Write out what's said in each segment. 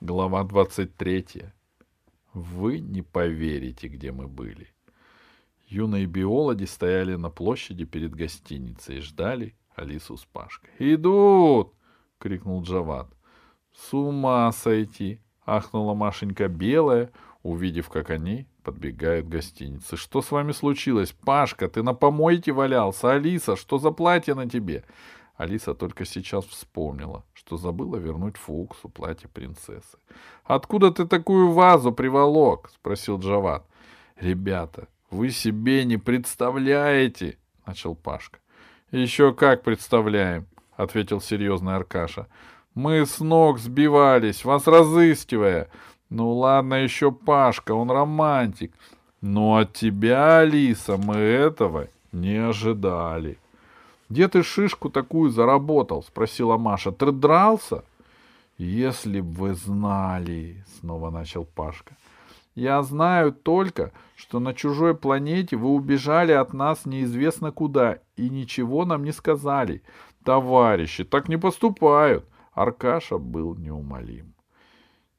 Глава 23. Вы не поверите, где мы были. Юные биологи стояли на площади перед гостиницей и ждали Алису с Пашкой. «Идут!» — крикнул Джават. «С ума сойти!» — ахнула Машенька Белая, увидев, как они подбегают к гостинице. «Что с вами случилось? Пашка, ты на помойке валялся! Алиса, что за платье на тебе?» Алиса только сейчас вспомнила, что забыла вернуть Фуксу платье принцессы. «Откуда ты такую вазу приволок?» — спросил Джават. «Ребята, вы себе не представляете!» — начал Пашка. «Еще как представляем!» — ответил серьезный Аркаша. «Мы с ног сбивались, вас разыскивая. Ну ладно еще Пашка, он романтик. Но от тебя, Алиса, мы этого не ожидали». Где ты шишку такую заработал? спросила Маша. Ты дрался? Если б вы знали, снова начал Пашка. Я знаю только, что на чужой планете вы убежали от нас неизвестно куда и ничего нам не сказали. Товарищи, так не поступают. Аркаша был неумолим.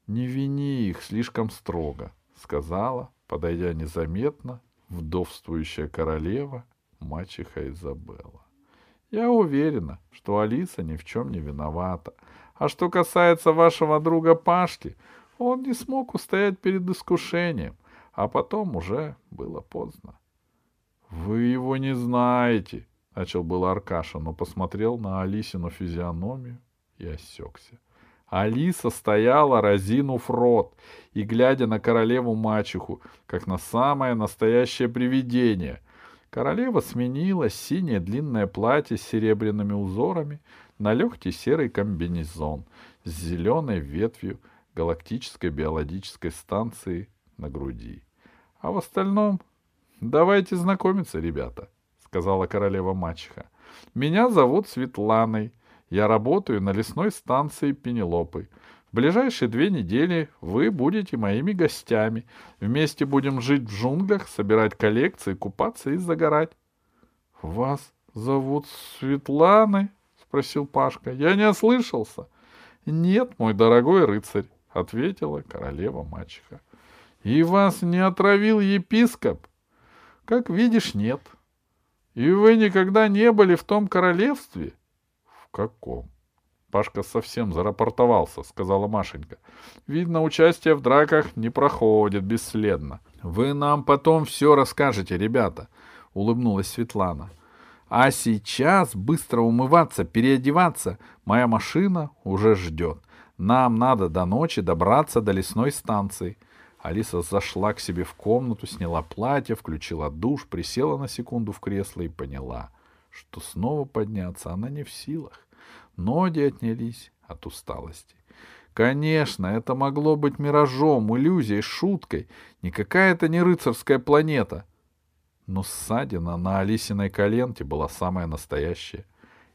Не вини их слишком строго, сказала, подойдя незаметно, вдовствующая королева, мачеха Изабелла. Я уверена, что Алиса ни в чем не виновата. А что касается вашего друга Пашки, он не смог устоять перед искушением, а потом уже было поздно. — Вы его не знаете, — начал был Аркаша, но посмотрел на Алисину физиономию и осекся. Алиса стояла, разинув рот, и глядя на королеву-мачеху, как на самое настоящее привидение — Королева сменила синее длинное платье с серебряными узорами на легкий серый комбинезон с зеленой ветвью галактической биологической станции на груди. А в остальном давайте знакомиться, ребята, сказала королева мачеха. Меня зовут Светланой. Я работаю на лесной станции Пенелопы. В ближайшие две недели вы будете моими гостями. Вместе будем жить в джунглях, собирать коллекции, купаться и загорать. — Вас зовут Светланы? — спросил Пашка. — Я не ослышался. — Нет, мой дорогой рыцарь, — ответила королева-мачеха. — И вас не отравил епископ? — Как видишь, нет. — И вы никогда не были в том королевстве? — В каком? — Пашка совсем зарапортовался, сказала Машенька. Видно, участие в драках не проходит бесследно. Вы нам потом все расскажете, ребята, улыбнулась Светлана. А сейчас быстро умываться, переодеваться. Моя машина уже ждет. Нам надо до ночи добраться до лесной станции. Алиса зашла к себе в комнату, сняла платье, включила душ, присела на секунду в кресло и поняла, что снова подняться она не в силах. Ноги отнялись от усталости. Конечно, это могло быть миражом, иллюзией, шуткой. Никакая это не рыцарская планета. Но ссадина на Алисиной коленке была самая настоящая.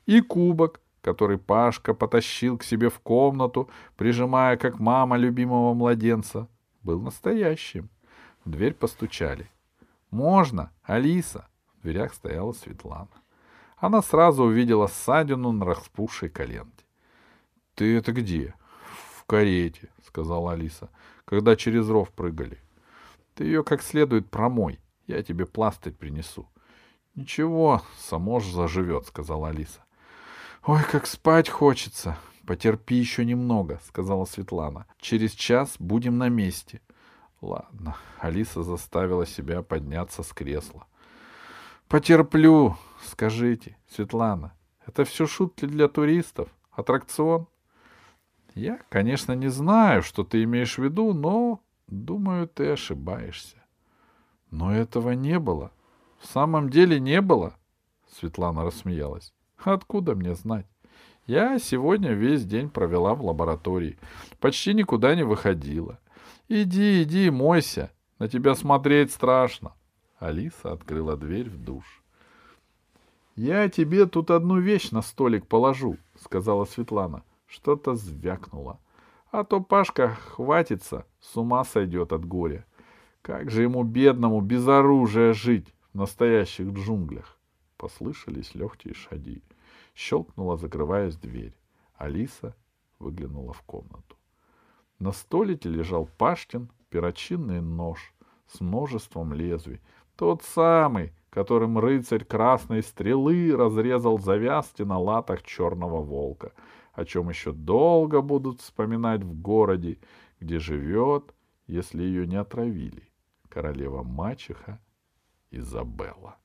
И кубок, который Пашка потащил к себе в комнату, прижимая как мама любимого младенца, был настоящим. В дверь постучали. «Можно, Алиса!» В дверях стояла Светлана она сразу увидела ссадину на распухшей коленке. — Ты это где? — В карете, — сказала Алиса, — когда через ров прыгали. — Ты ее как следует промой, я тебе пластырь принесу. — Ничего, само же заживет, — сказала Алиса. — Ой, как спать хочется. Потерпи еще немного, — сказала Светлана. — Через час будем на месте. — Ладно. Алиса заставила себя подняться с кресла. — Потерплю, Скажите, Светлана, это все шутки для туристов? Аттракцион? Я, конечно, не знаю, что ты имеешь в виду, но, думаю, ты ошибаешься. Но этого не было. В самом деле не было. Светлана рассмеялась. Откуда мне знать? Я сегодня весь день провела в лаборатории. Почти никуда не выходила. Иди, иди, мойся. На тебя смотреть страшно. Алиса открыла дверь в душ. «Я тебе тут одну вещь на столик положу», — сказала Светлана. Что-то звякнуло. А то Пашка хватится, с ума сойдет от горя. Как же ему, бедному, без оружия жить в настоящих джунглях? Послышались легкие шаги. Щелкнула, закрываясь дверь. Алиса выглянула в комнату. На столике лежал Паштин перочинный нож с множеством лезвий. Тот самый, которым рыцарь красной стрелы разрезал завязки на латах черного волка, о чем еще долго будут вспоминать в городе, где живет, если ее не отравили, королева-мачеха Изабелла.